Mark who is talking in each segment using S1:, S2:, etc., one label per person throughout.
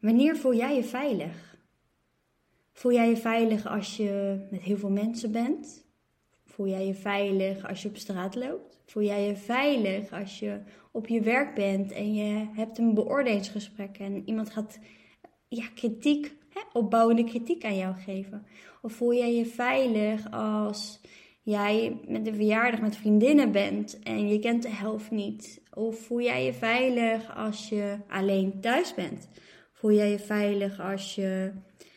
S1: Wanneer voel jij je veilig? Voel jij je veilig als je met heel veel mensen bent? Voel jij je veilig als je op straat loopt? Voel jij je veilig als je op je werk bent en je hebt een beoordelingsgesprek en iemand gaat ja, kritiek, hè, opbouwende kritiek aan jou geven? Of voel jij je veilig als jij met een verjaardag met vriendinnen bent en je kent de helft niet? Of voel jij je veilig als je alleen thuis bent? Voel jij je veilig als je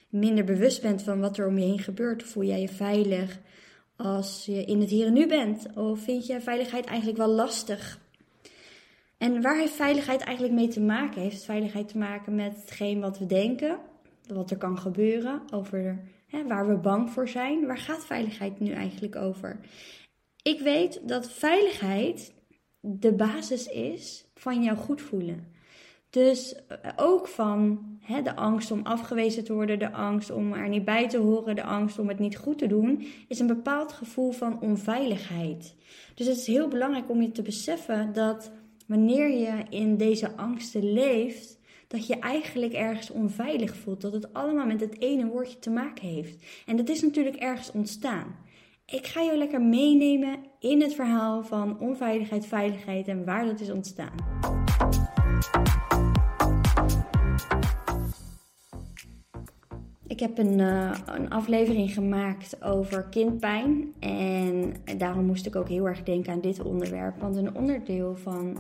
S1: minder bewust bent van wat er om je heen gebeurt? Voel jij je veilig als je in het hier en nu bent? Of vind je veiligheid eigenlijk wel lastig? En waar heeft veiligheid eigenlijk mee te maken? Heeft veiligheid te maken met hetgeen wat we denken, wat er kan gebeuren, over hè, waar we bang voor zijn? Waar gaat veiligheid nu eigenlijk over? Ik weet dat veiligheid de basis is van jouw goed voelen. Dus eh, ook van hè, de angst om afgewezen te worden, de angst om er niet bij te horen, de angst om het niet goed te doen, is een bepaald gevoel van onveiligheid. Dus het is heel belangrijk om je te beseffen dat wanneer je in deze angsten leeft, dat je eigenlijk ergens onveilig voelt. Dat het allemaal met het ene woordje te maken heeft. En dat is natuurlijk ergens ontstaan. Ik ga jou lekker meenemen in het verhaal van onveiligheid, veiligheid en waar dat is ontstaan. Heb een, uh, een aflevering gemaakt over kindpijn. En daarom moest ik ook heel erg denken aan dit onderwerp. Want een onderdeel van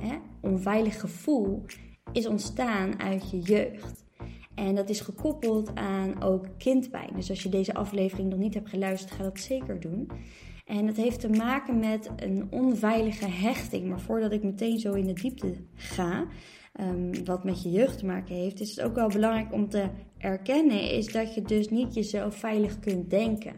S1: hè, onveilig gevoel is ontstaan uit je jeugd. En dat is gekoppeld aan ook kindpijn. Dus als je deze aflevering nog niet hebt geluisterd, ga dat zeker doen. En het heeft te maken met een onveilige hechting. Maar voordat ik meteen zo in de diepte ga, um, wat met je jeugd te maken heeft, is het ook wel belangrijk om te erkennen, is dat je dus niet jezelf veilig kunt denken.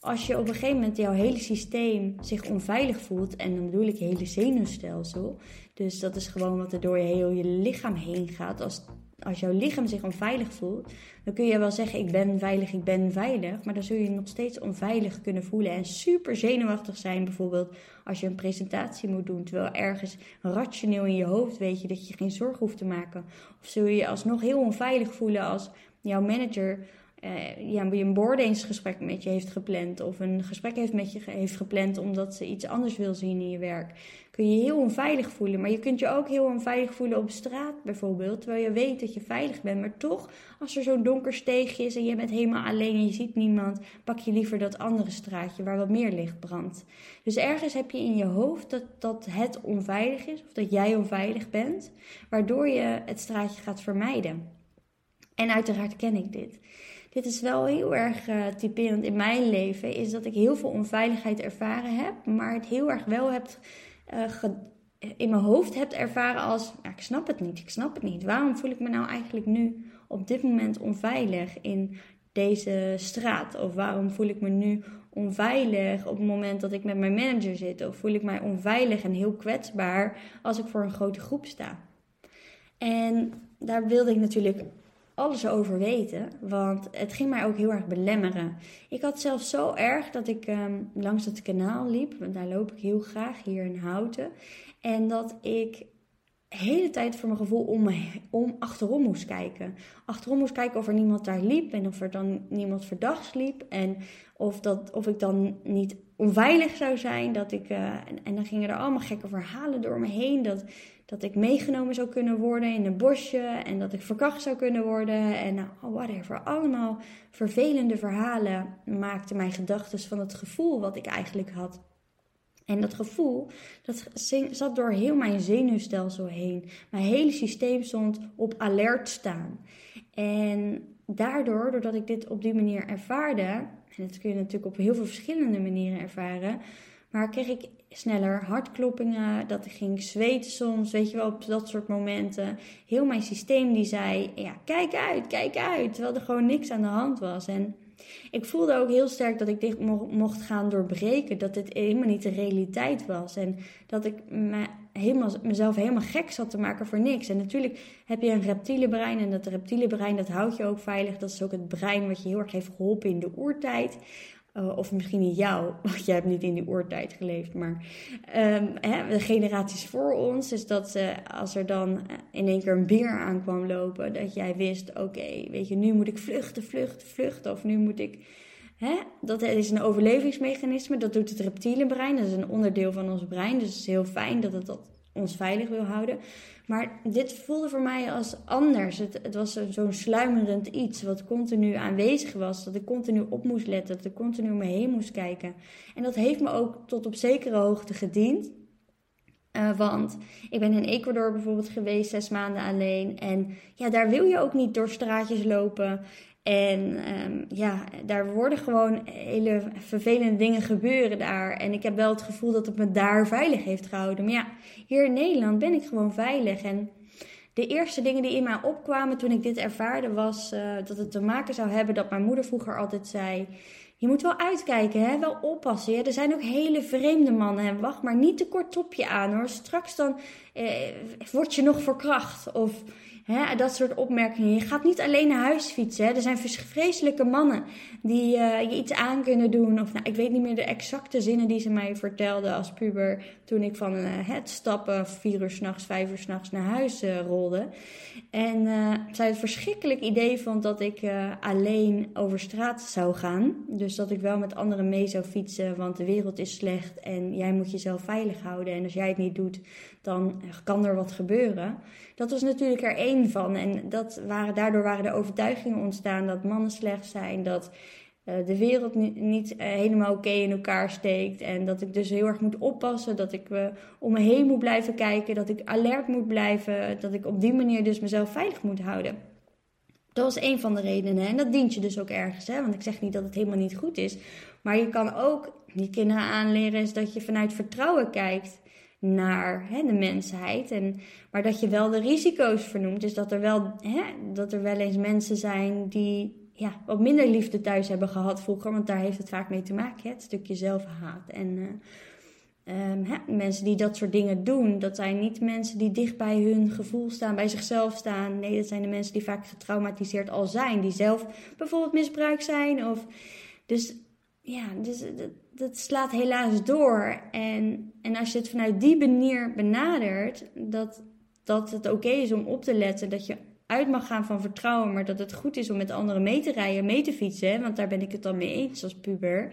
S1: Als je op een gegeven moment jouw hele systeem zich onveilig voelt, en dan bedoel ik je hele zenuwstelsel, dus dat is gewoon wat er door je heel je lichaam heen gaat. Als als jouw lichaam zich onveilig voelt, dan kun je wel zeggen: Ik ben veilig, ik ben veilig. Maar dan zul je je nog steeds onveilig kunnen voelen en super zenuwachtig zijn. Bijvoorbeeld als je een presentatie moet doen, terwijl ergens rationeel in je hoofd weet je dat je geen zorg hoeft te maken. Of zul je je alsnog heel onveilig voelen als jouw manager uh, ja, een boordingsgesprek met je heeft gepland of een gesprek heeft met je heeft gepland omdat ze iets anders wil zien in je werk, kun je je heel onveilig voelen. Maar je kunt je ook heel onveilig voelen op straat bijvoorbeeld, terwijl je weet dat je veilig bent. Maar toch, als er zo'n donker steegje is en je bent helemaal alleen en je ziet niemand, pak je liever dat andere straatje waar wat meer licht brandt. Dus ergens heb je in je hoofd dat, dat het onveilig is of dat jij onveilig bent, waardoor je het straatje gaat vermijden. En uiteraard ken ik dit dit is wel heel erg uh, typerend in mijn leven, is dat ik heel veel onveiligheid ervaren heb, maar het heel erg wel heb uh, in mijn hoofd heb ervaren als, ja, ik snap het niet, ik snap het niet. Waarom voel ik me nou eigenlijk nu op dit moment onveilig in deze straat? Of waarom voel ik me nu onveilig op het moment dat ik met mijn manager zit? Of voel ik mij onveilig en heel kwetsbaar als ik voor een grote groep sta? En daar wilde ik natuurlijk alles over weten, want het ging mij ook heel erg belemmeren. Ik had zelfs zo erg dat ik um, langs het kanaal liep, want daar loop ik heel graag hier in Houten. En dat ik hele tijd voor mijn gevoel om, om achterom moest kijken. Achterom moest kijken of er niemand daar liep en of er dan niemand verdachts liep. En of, dat, of ik dan niet onveilig zou zijn. Dat ik, en, en, dan gingen er allemaal gekke verhalen door me heen. Dat dat ik meegenomen zou kunnen worden in een bosje en dat ik verkracht zou kunnen worden en nou, oh, whatever. Allemaal vervelende verhalen maakten mijn gedachten van het gevoel wat ik eigenlijk had. En dat gevoel, dat zat door heel mijn zenuwstelsel heen. Mijn hele systeem stond op alert staan. En daardoor, doordat ik dit op die manier ervaarde, en dat kun je natuurlijk op heel veel verschillende manieren ervaren, maar kreeg ik sneller hartkloppingen, dat ik ging zweten soms, weet je wel, op dat soort momenten. Heel mijn systeem die zei, ja, kijk uit, kijk uit, terwijl er gewoon niks aan de hand was. En ik voelde ook heel sterk dat ik dit mocht gaan doorbreken, dat dit helemaal niet de realiteit was. En dat ik me helemaal, mezelf helemaal gek zat te maken voor niks. En natuurlijk heb je een reptiele brein en dat reptiele brein, dat houdt je ook veilig. Dat is ook het brein wat je heel erg heeft geholpen in de oertijd Uh, of misschien in jou, want jij hebt niet in die oortijd geleefd, maar um, hè, de generaties voor ons. Dus dat uh, als er dan in één keer een beer aankwam lopen, dat jij wist: oké, weet je, nu moet ik vluchten, vluchten, vluchten. Of nu moet ik. Hè, dat is een overlevingsmechanisme, dat doet het reptiele brein. Dat is een onderdeel van ons brein. Dus het is heel fijn dat het dat ons veilig wil houden. Maar dit voelde voor mij als anders. Het, het was zo'n sluimerend iets wat continu aanwezig was. Dat ik continu op moest letten. Dat ik continu om me heen moest kijken. En dat heeft me ook tot op zekere hoogte gediend. Uh, want ik ben in Ecuador bijvoorbeeld geweest, zes maanden alleen. En ja, daar wil je ook niet door straatjes lopen. En um, ja, daar worden gewoon hele vervelende dingen gebeuren daar. En ik heb wel het gevoel dat het me daar veilig heeft gehouden. Maar ja, hier in Nederland ben ik gewoon veilig. En de eerste dingen die in mij opkwamen toen ik dit ervaarde, was uh, dat het te maken zou hebben dat mijn moeder vroeger altijd zei. Je moet wel uitkijken, hè? wel oppassen. Er zijn ook hele vreemde mannen. Hè? Wacht maar niet te kort topje aan hoor. Straks dan eh, word je nog verkracht. Of Hè, dat soort opmerkingen. Je gaat niet alleen naar huis fietsen. Hè. Er zijn vreselijke mannen die uh, je iets aan kunnen doen. Of nou, ik weet niet meer de exacte zinnen die ze mij vertelde als puber. Toen ik van uh, het stappen vier uur s'nachts, vijf uur s'nachts naar huis uh, rolde. En zij het verschrikkelijk idee vond dat ik alleen over straat zou gaan. Dus dat ik wel met anderen mee zou fietsen. Want de wereld is slecht en jij moet jezelf veilig houden. En als jij het niet doet, dan kan er wat gebeuren. Dat was natuurlijk er één van. En dat waren, daardoor waren de overtuigingen ontstaan dat mannen slecht zijn, dat uh, de wereld niet, uh, helemaal oké in elkaar steekt. En dat ik dus heel erg moet oppassen, dat ik uh, om me heen moet blijven kijken, dat ik alert moet blijven, dat ik op die manier dus mezelf veilig moet houden. Dat was een van de redenen. En dat dient je dus ook ergens. Hè? Want ik zeg niet dat het helemaal niet goed is. Maar je kan ook die kinderen aanleren is dat je vanuit vertrouwen kijkt naar hè, de mensheid. En, maar dat je wel de risico's vernoemt. Dus dat er wel, hè, dat er wel eens mensen zijn die ja, wat minder liefde thuis hebben gehad vroeger. Want daar heeft het vaak mee te maken, hè, het stukje zelfhaat. En uh, um, hè, mensen die dat soort dingen doen, dat zijn niet mensen die dicht bij hun gevoel staan, bij zichzelf staan. Nee, dat zijn de mensen die vaak getraumatiseerd al zijn. Die zelf bijvoorbeeld misbruikt zijn. Of, dus ja, dus dat, slaat helaas door. En, en als je het vanuit die manier benadert, dat, dat het oké is om op te letten, dat je uit mag gaan van vertrouwen, maar dat het goed is om met anderen mee te rijden, mee te fietsen, want daar ben ik het dan mee eens als puber,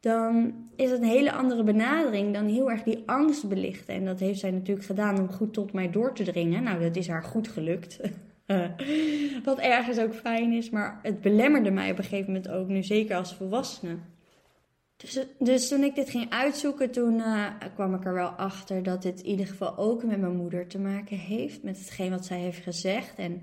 S1: dan is het een hele andere benadering dan heel erg die angst belichten. En dat heeft zij natuurlijk gedaan om goed tot mij door te dringen. Nou, dat is haar goed gelukt. Wat ergens ook fijn is, maar het belemmerde mij op een gegeven moment ook, nu zeker als volwassene. Dus, dus toen ik dit ging uitzoeken, toen uh, kwam ik er wel achter dat dit in ieder geval ook met mijn moeder te maken heeft. Met hetgeen wat zij heeft gezegd. En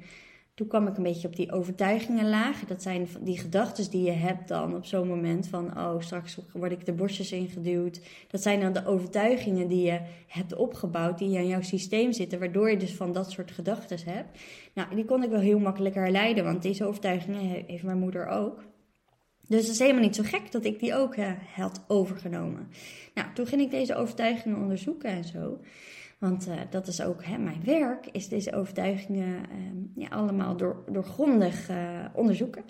S1: toen kwam ik een beetje op die overtuigingen lagen. Dat zijn die gedachten die je hebt dan op zo'n moment van... oh, straks word ik de borstjes ingeduwd. Dat zijn dan de overtuigingen die je hebt opgebouwd... die in jouw systeem zitten, waardoor je dus van dat soort gedachten hebt. Nou, die kon ik wel heel makkelijk herleiden, want deze overtuigingen heeft mijn moeder ook. Dus het is helemaal niet zo gek dat ik die ook uh, had overgenomen. Nou, toen ging ik deze overtuigingen onderzoeken en zo. Want uh, dat is ook hè, mijn werk, is deze overtuigingen uh, ja, allemaal door, doorgrondig uh, onderzoeken.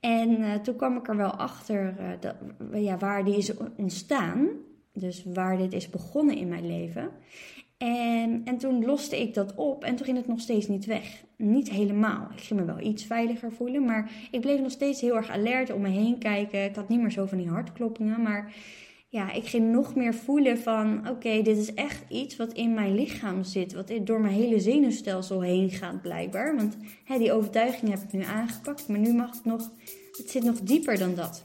S1: En toen kwam ik er wel achter dat, ja, waar die is ontstaan. Dus waar dit is begonnen in mijn leven. En, en toen loste ik dat op en toen ging het nog steeds niet weg. Niet helemaal. Ik ging me wel iets veiliger voelen, maar ik bleef nog steeds heel erg alert om me heen kijken. Ik had niet meer zo van die hartkloppingen, maar ja, ik ging nog meer voelen van oké, dit is echt iets wat in mijn lichaam zit, wat door mijn hele zenuwstelsel heen gaat blijkbaar. Want hè, die overtuiging heb ik nu aangepakt, maar nu mag het nog, het zit nog dieper dan dat.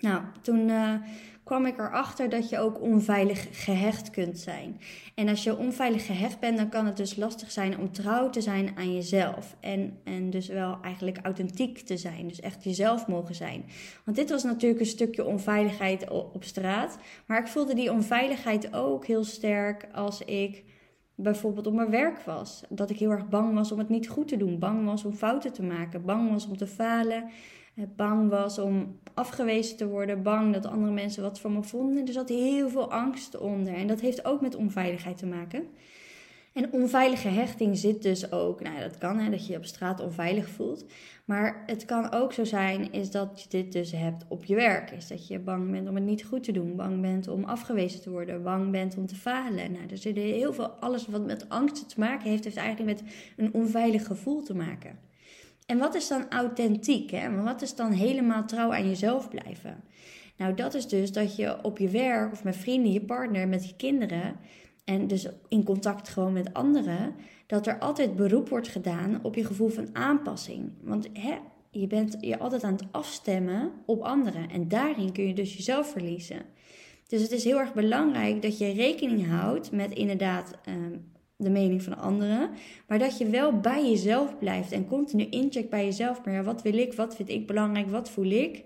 S1: Nou, toen uh, kwam ik erachter dat je ook onveilig gehecht kunt zijn. En als je onveilig gehecht bent, dan kan het dus lastig zijn om trouw te zijn aan jezelf. En, en dus wel eigenlijk authentiek te zijn. Dus echt jezelf mogen zijn. Want dit was natuurlijk een stukje onveiligheid op straat. Maar ik voelde die onveiligheid ook heel sterk als ik bijvoorbeeld op mijn werk was. Dat ik heel erg bang was om het niet goed te doen. Bang was om fouten te maken. Bang was om te falen. Eh, bang was om afgewezen te worden. Bang dat andere mensen wat van me vonden. Er zat heel veel angst onder. En dat heeft ook met onveiligheid te maken. En onveilige hechting zit dus ook, nou dat kan hè, dat je je op straat onveilig voelt. Maar het kan ook zo zijn is dat je dit dus hebt op je werk. Is dat je bang bent om het niet goed te doen. Bang bent om afgewezen te worden. Bang bent om te falen. Nou, er zit heel veel, alles wat met angst te maken heeft, heeft eigenlijk met een onveilig gevoel te maken. En wat is dan authentiek? Hè? Wat is dan helemaal trouw aan jezelf blijven? Nou, dat is dus dat je op je werk of met vrienden, je partner, met je kinderen en dus in contact gewoon met anderen, dat er altijd beroep wordt gedaan op je gevoel van aanpassing. Want hè, je bent je altijd aan het afstemmen op anderen en daarin kun je dus jezelf verliezen. Dus het is heel erg belangrijk dat je rekening houdt met inderdaad ehm, de mening van anderen, maar dat je wel bij jezelf blijft en continu incheckt bij jezelf. Maar ja, wat wil ik? Wat vind ik belangrijk? Wat voel ik?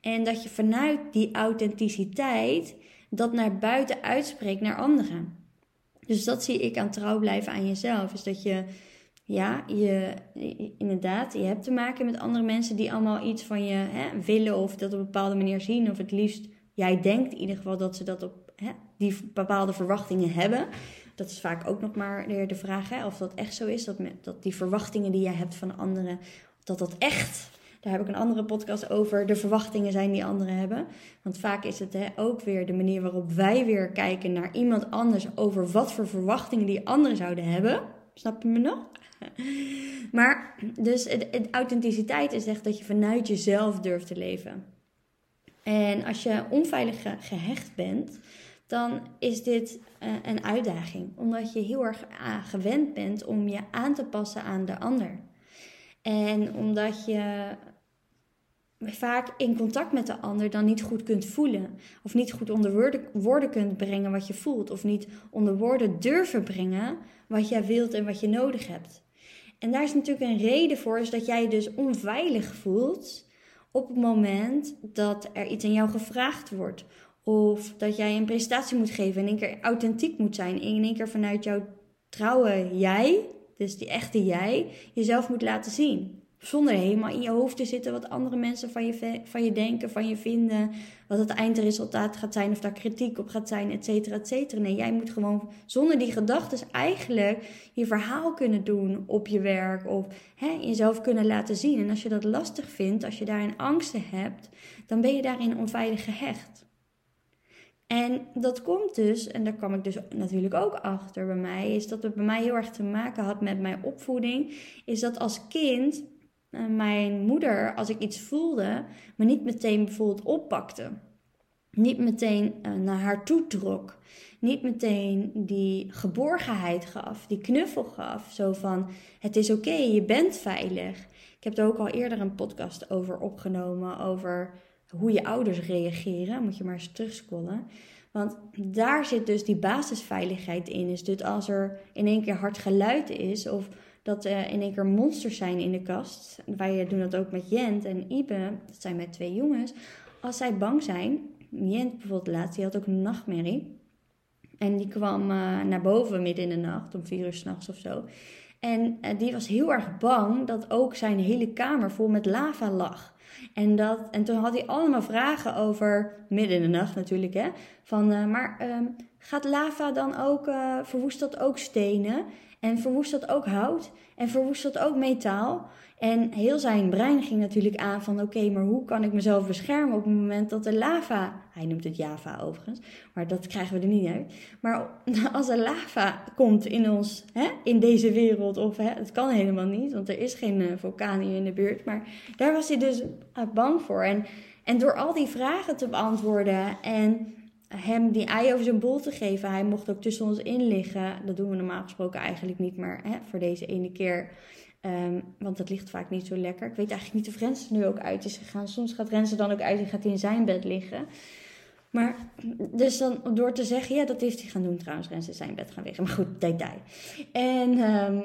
S1: En dat je vanuit die authenticiteit dat naar buiten uitspreekt naar anderen. Dus dat zie ik aan trouw blijven aan jezelf. Is dat je, ja, je, inderdaad, je hebt te maken met andere mensen die allemaal iets van je hè, willen of dat op een bepaalde manier zien. Of het liefst, jij denkt in ieder geval dat ze dat op hè, die bepaalde verwachtingen hebben. Dat is vaak ook nog maar de vraag hè, of dat echt zo is. Dat, dat die verwachtingen die jij hebt van anderen, dat dat echt daar heb ik een andere podcast over. De verwachtingen zijn die anderen hebben. Want vaak is het hè, ook weer de manier waarop wij weer kijken naar iemand anders over wat voor verwachtingen die anderen zouden hebben. Snap je me nog? Maar dus authenticiteit is echt dat je vanuit jezelf durft te leven. En als je onveilig gehecht bent, dan is dit uh, een uitdaging. Omdat je heel erg uh, gewend bent om je aan te passen aan de ander. En omdat je vaak in contact met de ander dan niet goed kunt voelen. Of niet goed onder woorden, woorden kunt brengen wat je voelt. Of niet onder woorden durven brengen wat jij wilt en wat je nodig hebt. En daar is natuurlijk een reden voor, is dat jij je dus onveilig voelt op het moment dat er iets aan jou gevraagd wordt. Of dat jij een presentatie moet geven en in één keer authentiek moet zijn. In één keer vanuit jouw trouwe jij, dus die echte jij, jezelf moet laten zien. Zonder helemaal in je hoofd te zitten wat andere mensen van je, van je denken, van je vinden. Wat het eindresultaat gaat zijn, of daar kritiek op gaat zijn, et cetera, et cetera. Nee, jij moet gewoon zonder die gedachten eigenlijk je verhaal kunnen doen op je werk. Of hè, jezelf kunnen laten zien. En als je dat lastig vindt, als je daarin angsten hebt, dan ben je daarin onveilig gehecht. En dat komt dus, en daar kwam ik dus natuurlijk ook achter bij mij, is dat het bij mij heel erg te maken had met mijn opvoeding. Is dat als kind uh, mijn moeder, als ik iets voelde, me niet meteen bijvoorbeeld oppakte. Niet meteen uh, naar haar toe trok. Niet meteen die geborgenheid gaf, die knuffel gaf. Zo van: het is oké, je bent veilig. Ik heb er ook al eerder een podcast over opgenomen. Over hoe je ouders reageren. Moet je maar eens terugscrollen. Want daar zit dus die basisveiligheid in. Is dus als er in één keer hard geluid is. Of dat er in één keer monsters zijn in de kast. Wij doen dat ook met Jent en Ibe, dat zijn mijn twee jongens. Als zij bang zijn, Jent bijvoorbeeld laatst, die had ook een nachtmerrie. En die kwam uh, naar boven midden in de nacht, om vier uur s'nachts of zo. En uh, die was heel erg bang dat ook zijn hele kamer vol met lava lag. En, dat, en toen had hij allemaal vragen over, midden in de nacht natuurlijk, hè. Van, uh, maar um, gaat lava dan ook, verwoest dat ook stenen? En verwoest dat ook hout en verwoest dat ook metaal. En heel zijn brein ging natuurlijk aan van oké, maar hoe kan ik mezelf beschermen op het moment dat de lava, hij noemt het Java overigens, maar dat krijgen we er niet uit. Maar als er lava komt in ons, hè, in deze wereld, of hè, het kan helemaal niet, want er is geen uh, vulkaan hier in de buurt, maar daar was hij dus uh, bang voor. En, en door al die vragen te beantwoorden en hem die ei over zijn bol te geven. Hij mocht ook tussen ons in liggen. Dat doen we normaal gesproken eigenlijk niet, maar hè, voor deze ene keer Ehm, want dat ligt vaak niet zo lekker. Ik weet eigenlijk niet of Rens er nu ook uit is gegaan. Soms gaat Rens dan ook uit en gaat hij in zijn bed liggen. Maar dus dan door te zeggen, ja, dat heeft hij gaan doen trouwens. Rens is zijn bed gaan liggen. Maar goed, detail. En ehm,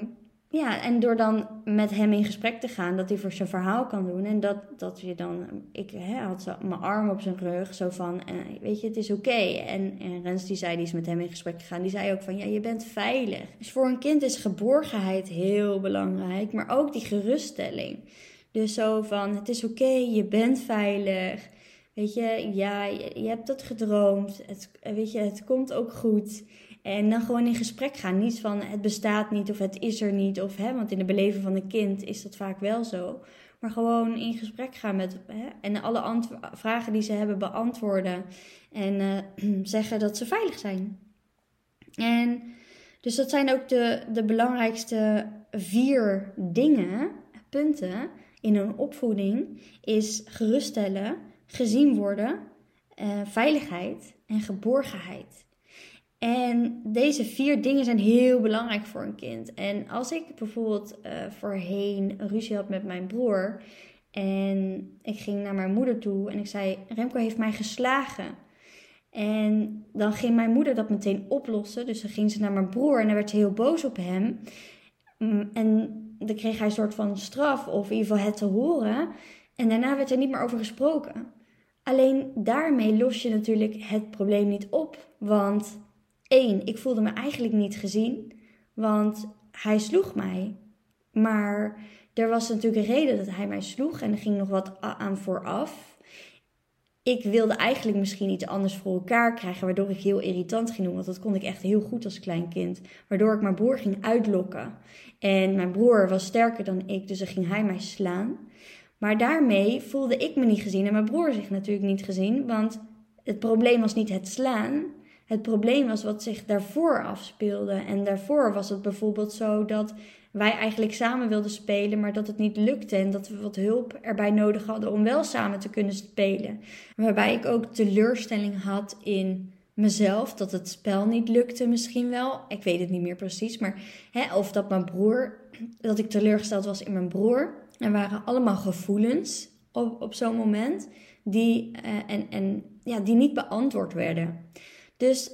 S1: ja, en door dan met hem in gesprek te gaan, dat hij voor zijn verhaal kan doen. En dat, dat je dan, ik hè, had zo mijn arm op zijn rug, zo van, eh, weet je, het is oké. En, en Rens die zei, die is met hem in gesprek gegaan, die zei ook van, ja, je bent veilig. Dus voor een kind is geborgenheid heel belangrijk, maar ook die geruststelling. Dus zo van, het is oké, je bent veilig. Weet je, ja, je, je hebt dat gedroomd. Het, weet je, het komt ook goed. En dan gewoon in gesprek gaan. Niet van het bestaat niet of het is er niet. Of, hè, want in de beleving van een kind is dat vaak wel zo. Maar gewoon in gesprek gaan met. Hè, en alle vragen die ze hebben beantwoorden. En uh, zeggen dat ze veilig zijn. En dus dat zijn ook de, de belangrijkste vier dingen, punten in een opvoeding. Is geruststellen, gezien worden, uh, veiligheid en geborgenheid. En deze vier dingen zijn heel belangrijk voor een kind. En als ik bijvoorbeeld uh, voorheen een ruzie had met mijn broer en ik ging naar mijn moeder toe en ik zei: Remco heeft mij geslagen. En dan ging mijn moeder dat meteen oplossen. Dus dan ging ze naar mijn broer en dan werd ze heel boos op hem. Mm, en dan kreeg hij een soort van straf, of in ieder geval het te horen. En daarna werd er niet meer over gesproken. Alleen daarmee los je natuurlijk het probleem niet op. Want één, ik voelde me eigenlijk niet gezien, want hij sloeg mij. Maar er was natuurlijk een reden dat hij mij sloeg en er ging nog wat aan vooraf. Ik wilde eigenlijk misschien iets anders voor elkaar krijgen, waardoor ik heel irritant ging doen. Want dat kon ik echt heel goed als klein kind. Waardoor ik mijn broer ging uitlokken. En mijn broer was sterker dan ik, dus dan ging hij mij slaan. Maar daarmee voelde ik me niet gezien en mijn broer zich natuurlijk niet gezien. Want het probleem was niet het slaan, het probleem was wat zich daarvoor afspeelde. En daarvoor was het bijvoorbeeld zo dat wij eigenlijk samen wilden spelen, maar dat het niet lukte en dat we wat hulp erbij nodig hadden om wel samen te kunnen spelen. Waarbij ik ook teleurstelling had in mezelf, dat het spel niet lukte misschien wel. Ik weet het niet meer precies, maar hè, of dat mijn broer, dat ik teleurgesteld was in mijn broer. Er waren allemaal gevoelens op, op zo'n moment die, uh, en, en, ja, die niet beantwoord werden. Dus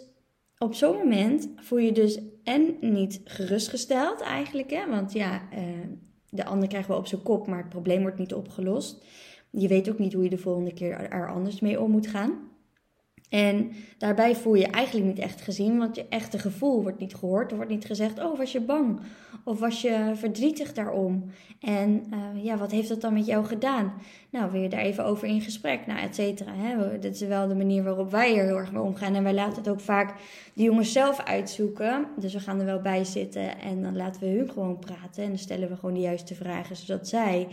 S1: op zo'n moment voel je dus en niet gerustgesteld eigenlijk, hè? want ja, uh, de ander krijgt wel op zijn kop, maar het probleem wordt niet opgelost. Je weet ook niet hoe je de volgende keer er anders mee om moet gaan. En daarbij voel je eigenlijk niet echt gezien, want je echte gevoel wordt niet gehoord. Er wordt niet gezegd, oh, was je bang? Of was je verdrietig daarom? En uh, ja, wat heeft dat dan met jou gedaan? Nou, wil je daar even over in gesprek? Nou, et cetera. Dit is wel de manier waarop wij er heel erg mee omgaan. En wij laten het ook vaak de jongens zelf uitzoeken. Dus we gaan er wel bij zitten en dan laten we hun gewoon praten. En dan stellen we gewoon de juiste vragen, zodat zij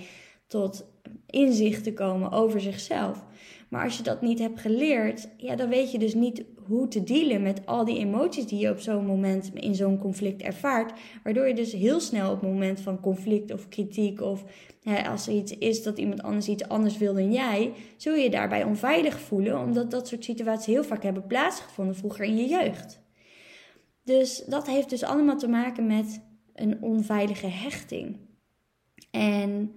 S1: tot inzichten komen over zichzelf. Maar als je dat niet hebt geleerd, ja, dan weet je dus niet hoe te dealen met al die emoties die je op zo'n moment in zo'n conflict ervaart. Waardoor je dus heel snel op het moment van conflict of kritiek of als er iets is dat iemand anders iets anders wil dan jij, zul je je daarbij onveilig voelen, omdat dat soort situaties heel vaak hebben plaatsgevonden vroeger in je jeugd. Dus dat heeft dus allemaal te maken met een onveilige hechting. En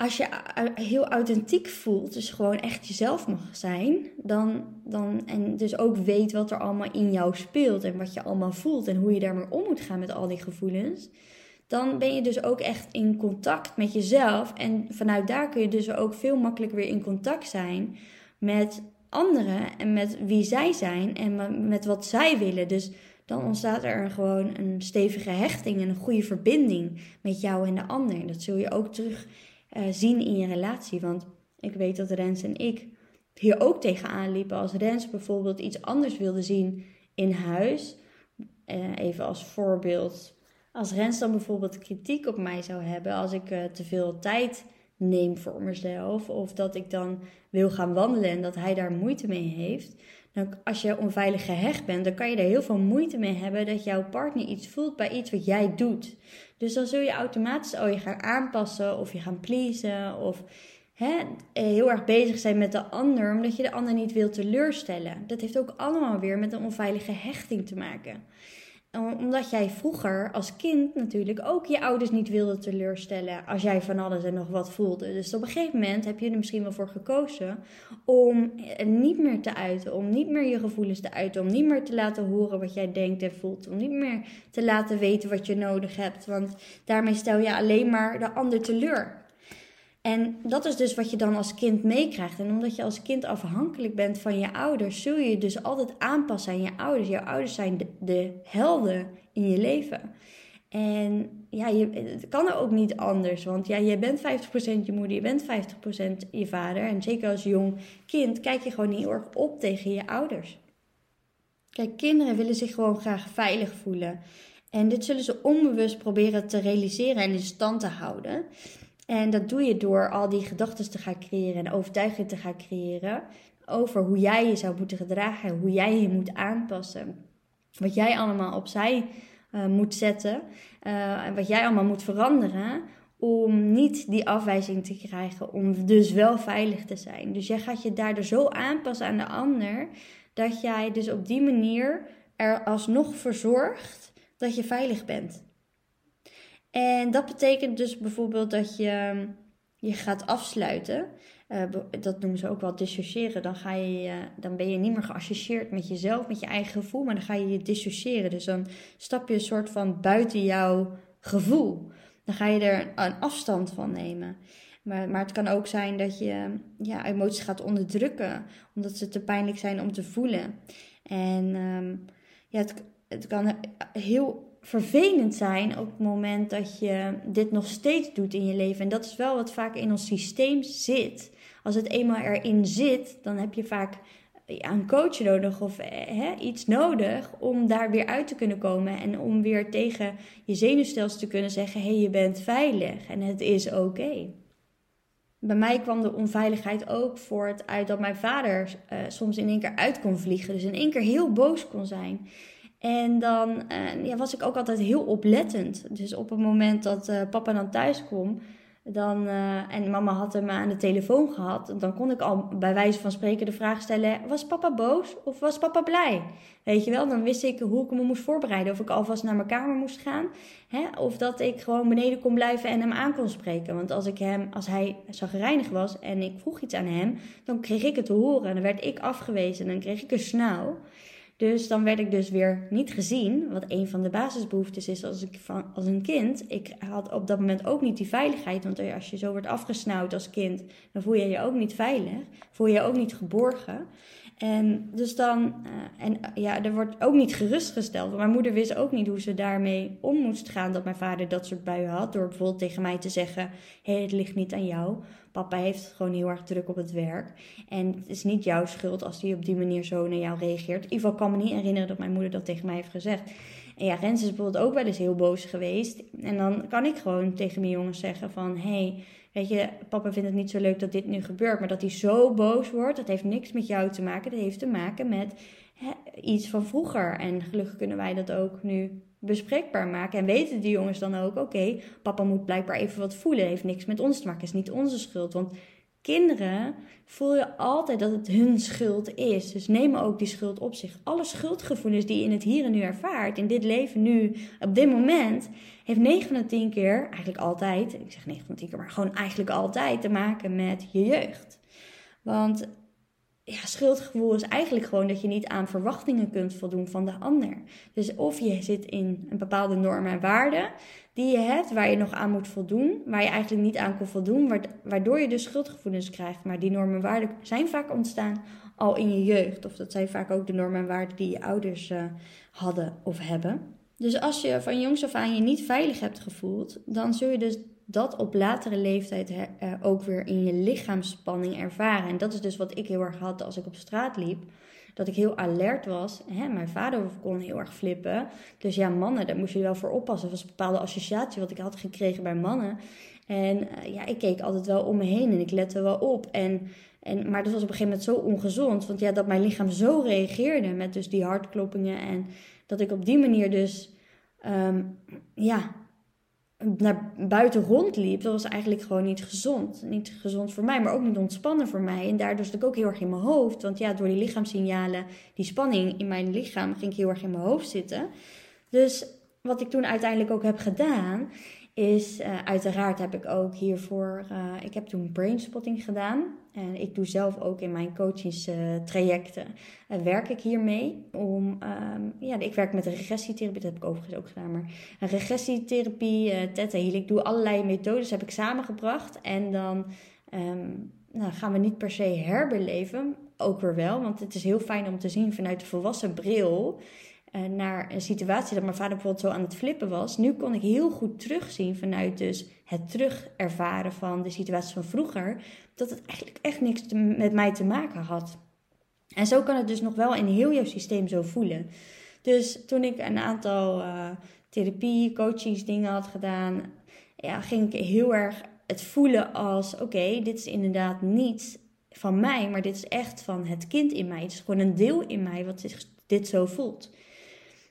S1: als je heel authentiek voelt, dus gewoon echt jezelf mag zijn, dan, dan, en dus ook weet wat er allemaal in jou speelt en wat je allemaal voelt en hoe je daarmee om moet gaan met al die gevoelens, dan ben je dus ook echt in contact met jezelf. En vanuit daar kun je dus ook veel makkelijker weer in contact zijn met anderen en met wie zij zijn en met wat zij willen. Dus dan ontstaat er gewoon een stevige hechting en een goede verbinding met jou en de ander. Dat zul je ook terug uh, zien in je relatie. Want ik weet dat Rens en ik hier ook tegenaan liepen. Als Rens bijvoorbeeld iets anders wilde zien in huis. Uh, even als voorbeeld. Als Rens dan bijvoorbeeld kritiek op mij zou hebben als ik uh, te veel tijd neem voor mezelf. Of dat ik dan wil gaan wandelen en dat hij daar moeite mee heeft. Dan, als je onveilig gehecht bent, dan kan je er heel veel moeite mee hebben dat jouw partner iets voelt bij iets wat jij doet. Dus dan zul je automatisch al je gaan aanpassen of je gaan pleasen of hè, heel erg bezig zijn met de ander, omdat je de ander niet wilt teleurstellen. Dat heeft ook allemaal weer met een onveilige hechting te maken. Omdat jij vroeger als kind natuurlijk ook je ouders niet wilde teleurstellen als jij van alles en nog wat voelde. Dus op een gegeven moment heb je er misschien wel voor gekozen om niet meer te uiten, om niet meer je gevoelens te uiten, om niet meer te laten horen wat jij denkt en voelt, om niet meer te laten weten wat je nodig hebt. Want daarmee stel je alleen maar de ander teleur. En dat is dus wat je dan als kind meekrijgt. En omdat je als kind afhankelijk bent van je ouders, zul je dus altijd aanpassen aan je ouders. Jouw ouders zijn de, de helden in je leven. En ja, je, het kan er ook niet anders. Want ja, je bent 50% je moeder, je bent 50% je vader. En zeker als jong kind kijk je gewoon heel erg op tegen je ouders. Kijk, kinderen willen zich gewoon graag veilig voelen. En dit zullen ze onbewust proberen te realiseren en in stand te houden. En dat doe je door al die gedachten te gaan creëren en overtuigingen te gaan creëren over hoe jij je zou moeten gedragen, hoe jij je moet aanpassen. Wat jij allemaal opzij uh, moet zetten uh, en wat jij allemaal moet veranderen om niet die afwijzing te krijgen, om dus wel veilig te zijn. Dus jij gaat je daardoor zo aanpassen aan de ander dat jij dus op die manier er alsnog voor zorgt dat je veilig bent. En dat betekent dus bijvoorbeeld dat je je gaat afsluiten. Uh, dat noemen ze ook wel dissociëren. Dan, ga je, dan ben je niet meer geassocieerd met jezelf, met je eigen gevoel, maar dan ga je je dissociëren. Dus dan stap je een soort van buiten jouw gevoel. Dan ga je er een afstand van nemen. Maar, maar het kan ook zijn dat je ja, emoties gaat onderdrukken, omdat ze te pijnlijk zijn om te voelen. En um, ja, het, het kan heel vervelend zijn op het moment dat je dit nog steeds doet in je leven. En dat is wel wat vaak in ons systeem zit. Als het eenmaal erin zit, dan heb je vaak een coach nodig of hè, iets nodig om daar weer uit te kunnen komen. En om weer tegen je zenuwstelsel te kunnen zeggen: hé, hey, je bent veilig en het is oké. Bij mij kwam de onveiligheid ook voort uit dat mijn vader uh, soms in één keer uit kon vliegen. Dus in één keer heel boos kon zijn. En dan uh, ja, was ik ook altijd heel oplettend. Dus op het moment dat uh, papa dan thuis kwam, dan, uh, en mama had hem aan de telefoon gehad, dan kon ik al bij wijze van spreken de vraag stellen: was papa boos of was papa blij? Weet je wel, dan wist ik hoe ik me moest voorbereiden. Of ik alvast naar mijn kamer moest gaan, hè? of dat ik gewoon beneden kon blijven en hem aan kon spreken. Want als, ik hem, als hij zagrijnig was en ik vroeg iets aan hem, dan kreeg ik het te horen. Dan werd ik afgewezen, dan kreeg ik een snauw. Dus dan werd ik dus weer niet gezien, wat een van de basisbehoeftes is als, ik van, als een kind. Ik had op dat moment ook niet die veiligheid, want als je zo wordt afgesnauwd als kind, dan voel je je ook niet veilig, voel je je ook niet geborgen. En dus dan, uh, en ja, er wordt ook niet gerustgesteld. Mijn moeder wist ook niet hoe ze daarmee om moest gaan dat mijn vader dat soort buien had. Door bijvoorbeeld tegen mij te zeggen: hé, hey, het ligt niet aan jou. Papa heeft gewoon heel erg druk op het werk. En het is niet jouw schuld als hij op die manier zo naar jou reageert. In ieder geval kan me niet herinneren dat mijn moeder dat tegen mij heeft gezegd. En ja, Rens is bijvoorbeeld ook wel eens heel boos geweest. En dan kan ik gewoon tegen mijn jongens zeggen van... hé, hey, weet je, papa vindt het niet zo leuk dat dit nu gebeurt. Maar dat hij zo boos wordt, dat heeft niks met jou te maken. Dat heeft te maken met iets van vroeger. En gelukkig kunnen wij dat ook nu bespreekbaar maken. En weten die jongens dan ook, oké, papa moet blijkbaar even wat voelen. Heeft niks met ons te maken, is niet onze schuld. Want kinderen voel je altijd dat het hun schuld is. Dus nemen ook die schuld op zich. Alle schuldgevoelens die je in het hier en nu ervaart, in dit leven nu, op dit moment, heeft 9 van de 10 keer, eigenlijk altijd, ik zeg 9 van de 10 keer, maar gewoon eigenlijk altijd te maken met je jeugd. Want ja, schuldgevoel is eigenlijk gewoon dat je niet aan verwachtingen kunt voldoen van de ander. Dus of je zit in een bepaalde norm en waarden die je hebt, waar je nog aan moet voldoen, waar je eigenlijk niet aan kon voldoen, waardoor je dus schuldgevoelens krijgt. Maar die normen en waarden zijn vaak ontstaan al in je jeugd. Of dat zijn vaak ook de normen en waarden die je ouders uh, hadden of hebben. Dus als je van jongs af aan je niet veilig hebt gevoeld, dan zul je dus dat op latere leeftijd ook weer in je lichaamsspanning ervaren. En dat is dus wat ik heel erg had als ik op straat liep. Dat ik heel alert was. Hè? Mijn vader kon heel erg flippen. Dus ja, mannen, daar moest je wel voor oppassen. Dat was een bepaalde associatie wat ik had gekregen bij mannen. En uh, ja, ik keek altijd wel om me heen en ik lette wel op. En, en, maar dat was op een gegeven moment zo ongezond. Want ja, dat mijn lichaam zo reageerde met dus die hartkloppingen. En dat ik op die manier dus um, ja, naar buiten rondliep, dat was eigenlijk gewoon niet gezond. Niet gezond voor mij, maar ook niet ontspannen voor mij. En daardoor zat ik ook heel erg in mijn hoofd. Want ja, door die lichaamssignalen, die spanning in mijn lichaam, ging ik heel erg in mijn hoofd zitten. Dus wat ik toen uiteindelijk ook heb gedaan, is uh, uiteraard heb ik ook hiervoor, uh, ik heb toen brainspotting gedaan. En ik doe zelf ook in mijn coachingstrajecten, uh, werk ik hiermee. Om, um, ja, ik werk met regressietherapie, dat heb ik overigens ook gedaan. Maar regressietherapie, uh, theta healing, ik doe allerlei methodes, heb ik samengebracht. En dan um, nou, gaan we niet per se herbeleven, ook weer wel. Want het is heel fijn om te zien vanuit de volwassen bril naar een situatie dat mijn vader bijvoorbeeld zo aan het flippen was. Nu kon ik heel goed terugzien vanuit dus het terugervaren van de situatie van vroeger, dat het eigenlijk echt niks met mij te maken had. En zo kan het dus nog wel in heel jouw systeem zo voelen. Dus toen ik een aantal uh, therapie, coachingsdingen had gedaan, ja, ging ik heel erg het voelen als: oké, dit is inderdaad niet van mij, maar dit is echt van het kind in mij. Het is gewoon een deel in mij wat dit zo voelt.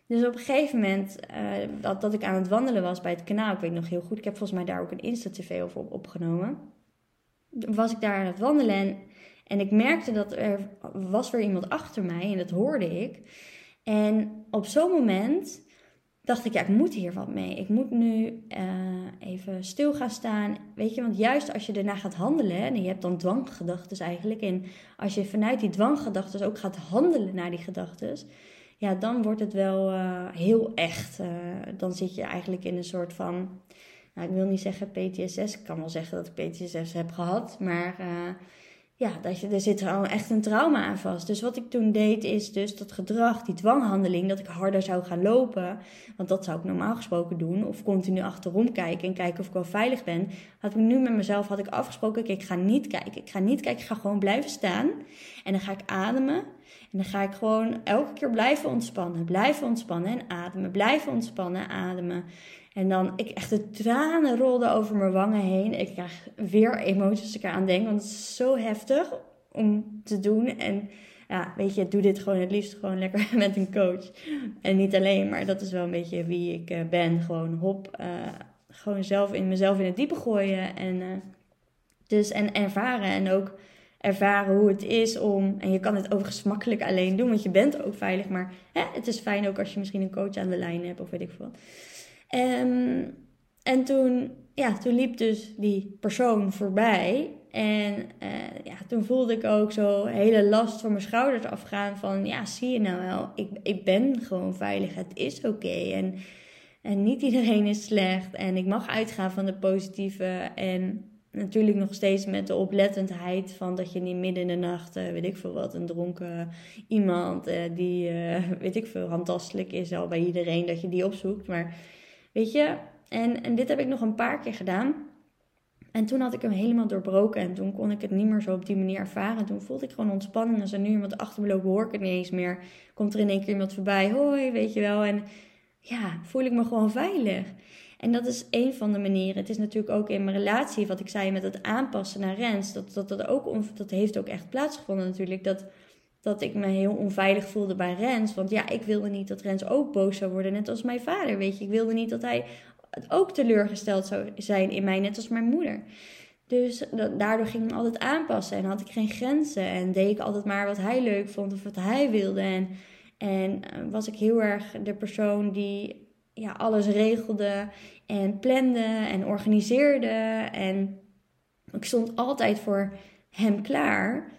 S1: Dus op een gegeven moment uh, dat, dat ik aan het wandelen was bij het kanaal, ik weet nog heel goed, ik heb volgens mij daar ook een Insta-TV over opgenomen. Was ik daar aan het wandelen en, ik merkte dat er was weer iemand achter mij en dat hoorde ik. En op zo'n moment dacht ik, ja, ik moet hier wat mee. Ik moet nu uh, even stil gaan staan. Weet je, want juist als je daarna gaat handelen, en je hebt dan dwanggedachten eigenlijk, en als je vanuit die dwanggedachten ook gaat handelen naar die gedachten, ja, dan wordt het wel uh, heel echt. Uh, dan zit je eigenlijk in een soort van, nou, ik wil niet zeggen PTSS, ik kan wel zeggen dat ik PTSS heb gehad, maar uh, ja, dat je, er zit gewoon echt een trauma aan vast. Dus wat ik toen deed is dus dat gedrag, die dwanghandeling, dat ik harder zou gaan lopen. Want dat zou ik normaal gesproken doen. Of continu achterom kijken en kijken of ik wel veilig ben. Had ik nu met mezelf had ik afgesproken, ik ga niet kijken. Ik ga niet kijken, ik ga gewoon blijven staan. En dan ga ik ademen. En dan ga ik gewoon elke keer blijven ontspannen. Blijven ontspannen en ademen. Blijven ontspannen, ademen. En dan, ik echt de tranen rolden over mijn wangen heen. Ik krijg weer emoties als ik eraan denk. Want het is zo heftig om te doen. En ja, weet je, doe dit gewoon het liefst gewoon lekker met een coach. En niet alleen, maar dat is wel een beetje wie ik uh, ben. Gewoon hop, uh, gewoon zelf in mezelf in het diepe gooien. En, uh, dus, en ervaren. En ook ervaren hoe het is om. En je kan het overigens makkelijk alleen doen, want je bent ook veilig. Maar hè, het is fijn ook als je misschien een coach aan de lijn hebt of weet ik veel. Um, en toen, ja, toen liep dus die persoon voorbij. En uh, ja, toen voelde ik ook zo hele last van mijn schouders afgaan. Van ja, zie je nou wel, ik, ik ben gewoon veilig. Het is oké. En, en niet iedereen is slecht. En ik mag uitgaan van de positieve. En natuurlijk nog steeds met de oplettendheid van dat je niet midden in de nacht, uh, weet ik veel wat, een dronken iemand uh, die, weet ik veel, handtastelijk is al bij iedereen, dat je die opzoekt. Maar weet je, en, en dit heb ik nog een paar keer gedaan. En toen had ik hem helemaal doorbroken en toen kon ik het niet meer zo op die manier ervaren. Toen voelde ik gewoon ontspanning. Als er nu iemand achter me loopt, hoor ik het niet eens meer. Komt er in één keer iemand voorbij, hoi, weet je wel. En ja, voel ik me gewoon veilig. En dat is een van de manieren. Het is natuurlijk ook in mijn relatie, wat ik zei met het aanpassen naar Rens. Dat, dat, dat, ook, dat heeft ook echt plaatsgevonden natuurlijk. Dat, dat ik me heel onveilig voelde bij Rens. Want ja, ik wilde niet dat Rens ook boos zou worden, net als mijn vader. Weet je, ik wilde niet dat hij ook teleurgesteld zou zijn in mij, net als mijn moeder. Dus daardoor ging ik me altijd aanpassen en had ik geen grenzen. En deed ik altijd maar wat hij leuk vond of wat hij wilde. En, en eh, was ik heel erg de persoon die ja, alles regelde en plande en organiseerde. En ik stond altijd voor hem klaar.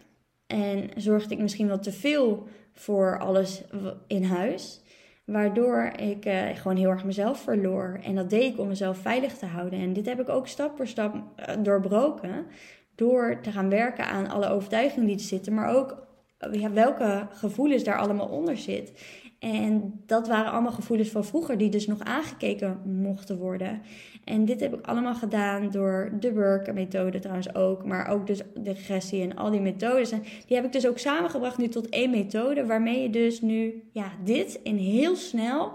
S1: En zorgde ik misschien wat te veel voor alles in huis. Waardoor ik uh, gewoon heel erg mezelf verloor. En dat deed ik om mezelf veilig te houden. En dit heb ik ook stap voor stap uh, doorbroken. Door te gaan werken aan alle overtuigingen die er zitten. Maar ook ja, welke gevoelens daar allemaal onder zit. En dat waren allemaal gevoelens van vroeger die dus nog aangekeken mochten worden. En dit heb ik allemaal gedaan door de work-methode trouwens ook. Maar ook dus de regressie en al die methodes. En die heb ik dus ook samengebracht nu tot één methode. Waarmee je dus nu ja, dit in heel snel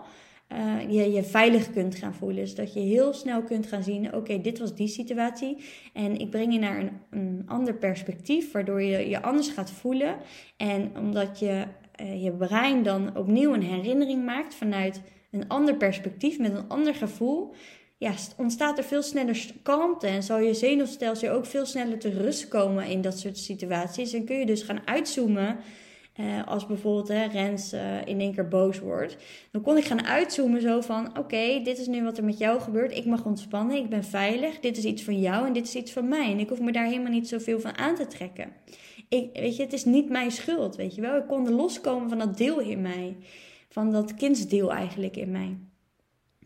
S1: uh, je je veilig kunt gaan voelen. Dus dat je heel snel kunt gaan zien, oké, dit was die situatie. En ik breng je naar een, een ander perspectief, waardoor je je anders gaat voelen. En omdat je uh, je brein dan opnieuw een herinnering maakt vanuit een ander perspectief, met een ander gevoel, ja, ontstaat er veel sneller kalmte en zal je zenuwstelsel ook veel sneller te rust komen in dat soort situaties. En kun je dus gaan uitzoomen Uh, als bijvoorbeeld hè, Rens uh, in één keer boos wordt. Dan kon ik gaan uitzoomen zo van... Oké, dit is nu wat er met jou gebeurt. Ik mag ontspannen, ik ben veilig. Dit is iets van jou en dit is iets van mij. En ik hoef me daar helemaal niet zoveel van aan te trekken. Ik, weet je, het is niet mijn schuld, weet je wel. Ik kon loskomen van dat deel in mij. Van dat kindsdeel eigenlijk in mij.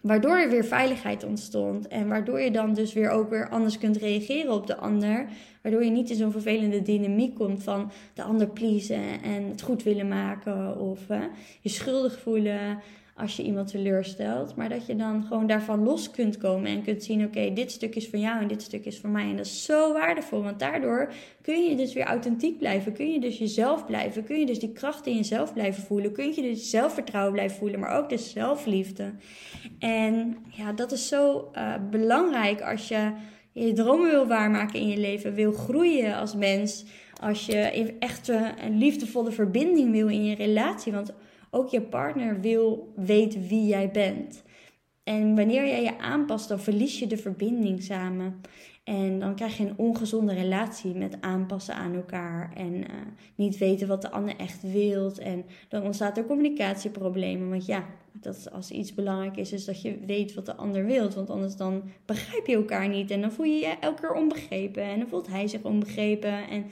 S1: Waardoor er weer veiligheid ontstond. En waardoor je dan dus weer ook weer anders kunt reageren op de ander. Waardoor je niet in zo'n vervelende dynamiek komt van de ander pleasen en het goed willen maken. Of je schuldig voelen als je iemand teleurstelt. Maar dat je dan gewoon daarvan los kunt komen en kunt zien: oké, dit stuk is van jou en dit stuk is van mij. En dat is zo waardevol, want daardoor kun je dus weer authentiek blijven. Kun je dus jezelf blijven. Kun je dus die kracht in jezelf blijven voelen. Kun je dus zelfvertrouwen blijven voelen, maar ook de zelfliefde. En ja, dat is zo uh, belangrijk als je je dromen wil waarmaken in je leven, wil groeien als mens. Als je echt een liefdevolle verbinding wil in je relatie. Want ook je partner wil weten wie jij bent. En wanneer jij je aanpast, dan verlies je de verbinding samen. En dan krijg je een ongezonde relatie met aanpassen aan elkaar. En uh, niet weten wat de ander echt wil. En dan ontstaat er communicatieproblemen. Want ja, dat als iets belangrijk is, is dat je weet wat de ander wil. Want anders dan begrijp je elkaar niet. En dan voel je je elke keer onbegrepen. En dan voelt hij zich onbegrepen. En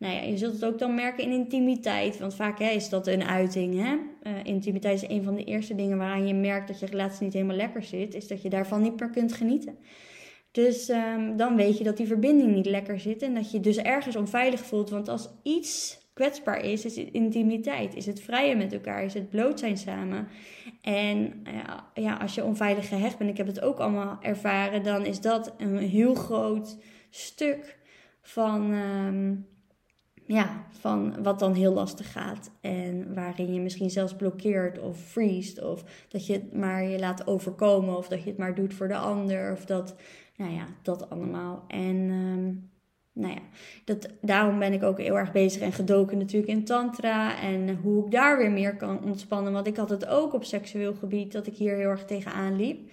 S1: nou ja, je zult het ook dan merken in intimiteit. Want vaak is dat een uiting. Hè? Uh, intimiteit is een van de eerste dingen waaraan je merkt dat je relatie niet helemaal lekker zit. Is dat je daarvan niet meer kunt genieten. Dus um, dan weet je dat die verbinding niet lekker zit. En dat je dus ergens onveilig voelt. Want als iets kwetsbaar is, is het intimiteit. Is het vrijen met elkaar. Is het bloot zijn samen. En ja, ja, als je onveilig gehecht bent, ik heb het ook allemaal ervaren. Dan is dat een heel groot stuk van... Um, ja, van wat dan heel lastig gaat. En waarin je misschien zelfs blokkeert of freest. Of dat je het maar je laat overkomen. Of dat je het maar doet voor de ander. Of dat, nou ja, dat allemaal. En um, nou ja, dat, daarom ben ik ook heel erg bezig en gedoken natuurlijk in tantra. En hoe ik daar weer meer kan ontspannen. Want ik had het ook op seksueel gebied dat ik hier heel erg tegenaan liep.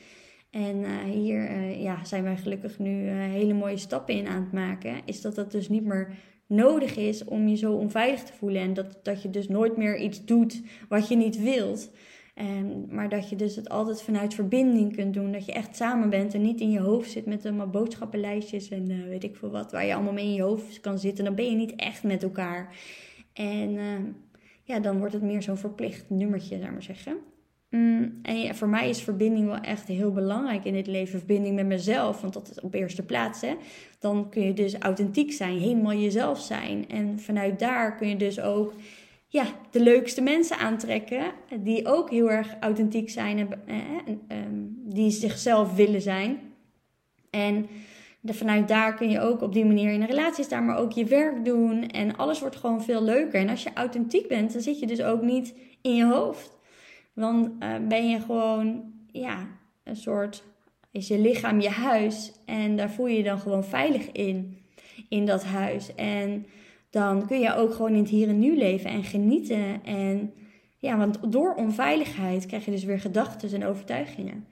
S1: En uh, hier uh, ja, zijn wij gelukkig nu uh, hele mooie stappen in aan het maken. Is dat dat dus niet meer nodig is om je zo onveilig te voelen. En dat, dat je dus nooit meer iets doet wat je niet wilt. En, maar dat je dus het altijd vanuit verbinding kunt doen. Dat je echt samen bent en niet in je hoofd zit met allemaal boodschappenlijstjes en uh, weet ik veel wat. Waar je allemaal mee in je hoofd kan zitten. Dan ben je niet echt met elkaar. En uh, ja, dan wordt het meer zo'n verplicht nummertje, zou maar zeggen. Mm, en voor mij is verbinding wel echt heel belangrijk in dit leven. Verbinding met mezelf, want dat is op eerste plaats. Hè. Dan kun je dus authentiek zijn, helemaal jezelf zijn. En vanuit daar kun je dus ook ja, de leukste mensen aantrekken. Die ook heel erg authentiek zijn en, en, en die zichzelf willen zijn. En vanuit daar kun je ook op die manier in een relatie staan, maar ook je werk doen. En alles wordt gewoon veel leuker. En als je authentiek bent, dan zit je dus ook niet in je hoofd. Dan uh, ben je gewoon, ja, een soort, is je lichaam je huis. En daar voel je je dan gewoon veilig in, in dat huis. En dan kun je ook gewoon in het hier en nu leven en genieten. En ja, want door onveiligheid krijg je dus weer gedachten en overtuigingen.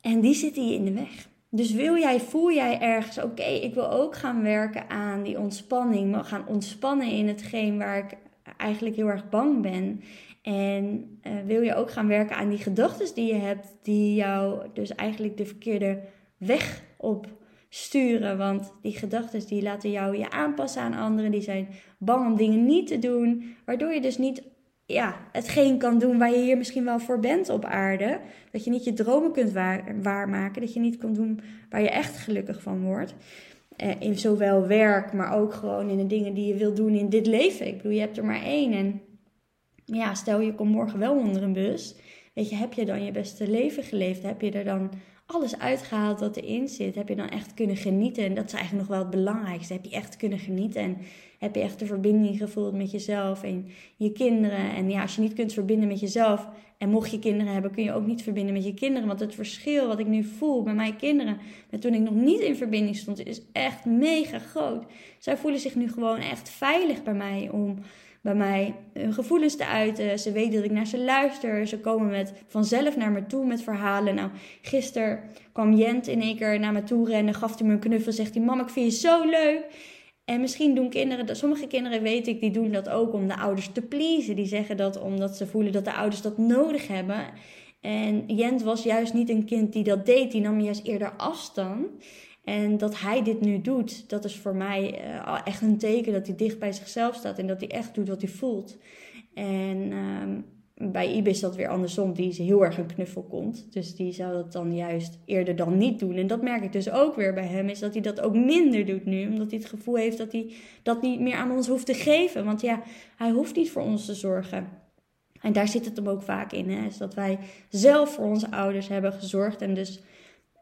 S1: En die zitten je in de weg. Dus wil jij, voel jij ergens, oké, ik wil ook gaan werken aan die ontspanning, gaan ontspannen in hetgeen waar ik eigenlijk heel erg bang ben. En uh, wil je ook gaan werken aan die gedachten die je hebt, die jou dus eigenlijk de verkeerde weg op sturen. Want die gedachten die laten jou je aanpassen aan anderen, die zijn bang om dingen niet te doen, waardoor je dus niet ja, hetgeen kan doen waar je hier misschien wel voor bent op aarde. Dat je niet je dromen kunt waar, waarmaken, dat je niet kan doen waar je echt gelukkig van wordt. Eh, in zowel werk, maar ook gewoon in de dingen die je wilt doen in dit leven. Ik bedoel, je hebt er maar één en ja, stel je komt morgen wel onder een bus. Weet je, heb je dan je beste leven geleefd? Heb je er dan alles uitgehaald wat erin zit? Heb je dan echt kunnen genieten? En dat is eigenlijk nog wel het belangrijkste. Heb je echt kunnen genieten? En heb je echt de verbinding gevoeld met jezelf en je kinderen? En ja, als je niet kunt verbinden met jezelf en mocht je kinderen hebben, kun je ook niet verbinden met je kinderen. Want het verschil wat ik nu voel bij mijn kinderen, met toen ik nog niet in verbinding stond, is echt mega groot. Zij voelen zich nu gewoon echt veilig bij mij om bij mij hun gevoelens te uiten. Ze weten dat ik naar ze luister. Ze komen met, vanzelf naar me toe met verhalen. Nou, gisteren kwam Jent in één keer naar me toe rennen, gaf hij me een knuffel, zegt hij: Mam, ik vind je zo leuk. En misschien doen kinderen, sommige kinderen weet ik, die doen dat ook om de ouders te pleasen. Die zeggen dat omdat ze voelen dat de ouders dat nodig hebben. En Jent was juist niet een kind die dat deed, die nam juist eerder afstand. En dat hij dit nu doet, dat is voor mij uh, echt een teken dat hij dicht bij zichzelf staat en dat hij echt doet wat hij voelt. En ehm, bij Ibe is dat weer andersom. Die is heel erg een knuffelkont. Dus die zou dat dan juist eerder dan niet doen. En dat merk ik dus ook weer bij hem. Is dat hij dat ook minder doet nu. Omdat hij het gevoel heeft dat hij dat niet meer aan ons hoeft te geven. Want ja, hij hoeft niet voor ons te zorgen. En daar zit het hem ook vaak in. Hè? Is dat wij zelf voor onze ouders hebben gezorgd. En dus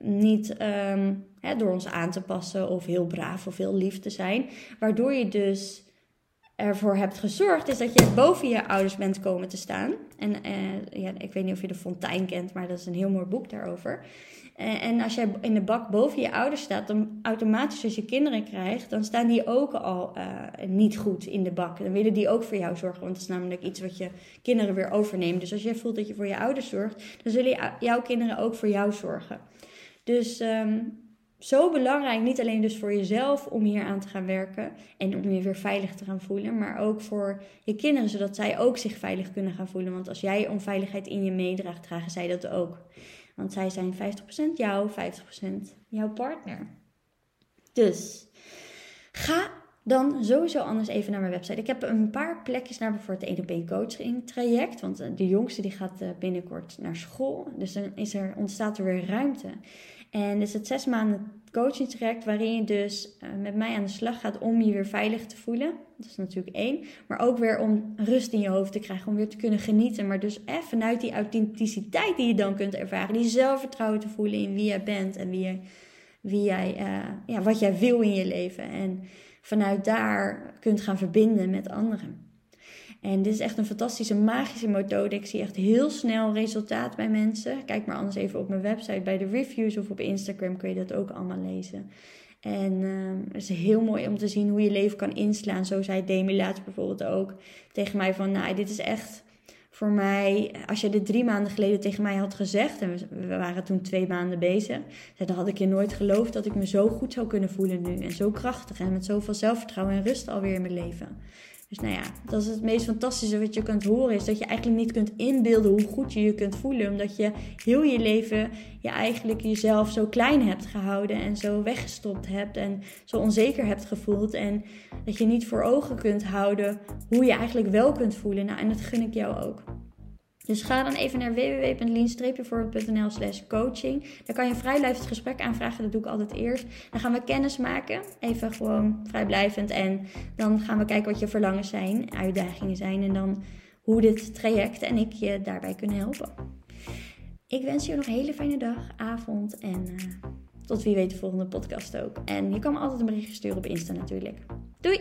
S1: niet ehm, hè, door ons aan te passen of heel braaf of heel lief te zijn. Waardoor je dus ervoor hebt gezorgd, is dat je boven je ouders bent komen te staan. En uh, ja, ik weet niet of je de Fontein kent, maar dat is een heel mooi boek daarover. Uh, en als jij in de bak boven je ouders staat, dan automatisch als je kinderen krijgt, dan staan die ook al uh, niet goed in de bak. Dan willen die ook voor jou zorgen, want dat is namelijk iets wat je kinderen weer overneemt. Dus als jij voelt dat je voor je ouders zorgt, dan zullen jouw kinderen ook voor jou zorgen. Dus um, zo belangrijk, niet alleen dus voor jezelf om hier aan te gaan werken en om je weer veilig te gaan voelen, maar ook voor je kinderen, zodat zij ook zich veilig kunnen gaan voelen. Want als jij onveiligheid in je meedraagt, dragen zij dat ook. Want zij zijn 50% jou, 50% jouw partner. Dus ga dan sowieso anders even naar mijn website. Ik heb een paar plekjes naar voor het 1 op 1 coaching traject. Want de jongste die gaat eh, binnenkort naar school. Dus dan is er, ontstaat er weer ruimte. En is het zes maanden coaching traject waarin je dus uh, met mij aan de slag gaat om je weer veilig te voelen. Dat is natuurlijk één. Maar ook weer om rust in je hoofd te krijgen, om weer te kunnen genieten. Maar dus even vanuit die authenticiteit die je dan kunt ervaren. Die zelfvertrouwen te voelen in wie jij bent en wie, jij, wie jij, uh, ja, wat jij wil in je leven. En vanuit daar kunt gaan verbinden met anderen. En dit is echt een fantastische magische methode. Ik zie echt heel snel resultaat bij mensen. Kijk maar anders even op mijn website bij de reviews of op Instagram kun je dat ook allemaal lezen. En uh, het is heel mooi om te zien hoe je leven kan inslaan. Zo zei Demi laatst bijvoorbeeld ook tegen mij van... Nou, dit is echt voor mij... Als je dit drie maanden geleden tegen mij had gezegd... en we waren toen twee maanden bezig... dan had ik je nooit geloofd dat ik me zo goed zou kunnen voelen nu. En zo krachtig en met zoveel zelfvertrouwen en rust alweer in mijn leven. Dus nou ja, dat is het meest fantastische wat je kunt horen. Is dat je eigenlijk niet kunt inbeelden hoe goed je je kunt voelen. Omdat je heel je leven je eigenlijk jezelf zo klein hebt gehouden. En zo weggestopt hebt. En zo onzeker hebt gevoeld. En dat je niet voor ogen kunt houden hoe je eigenlijk wel kunt voelen. Nou, en dat gun ik jou ook. Dus ga dan even naar www.lean-voorbeeld.nl slash coaching. Daar kan je een vrijblijvend gesprek aanvragen. Dat doe ik altijd eerst. Dan gaan we kennis maken. Even gewoon vrijblijvend. En dan gaan we kijken wat je verlangen zijn, uitdagingen zijn. En dan hoe dit traject en ik je daarbij kunnen helpen. Ik wens je nog een hele fijne dag, avond en uh, tot wie weet de volgende podcast ook. En je kan me altijd een berichtje sturen op Insta natuurlijk. Doei!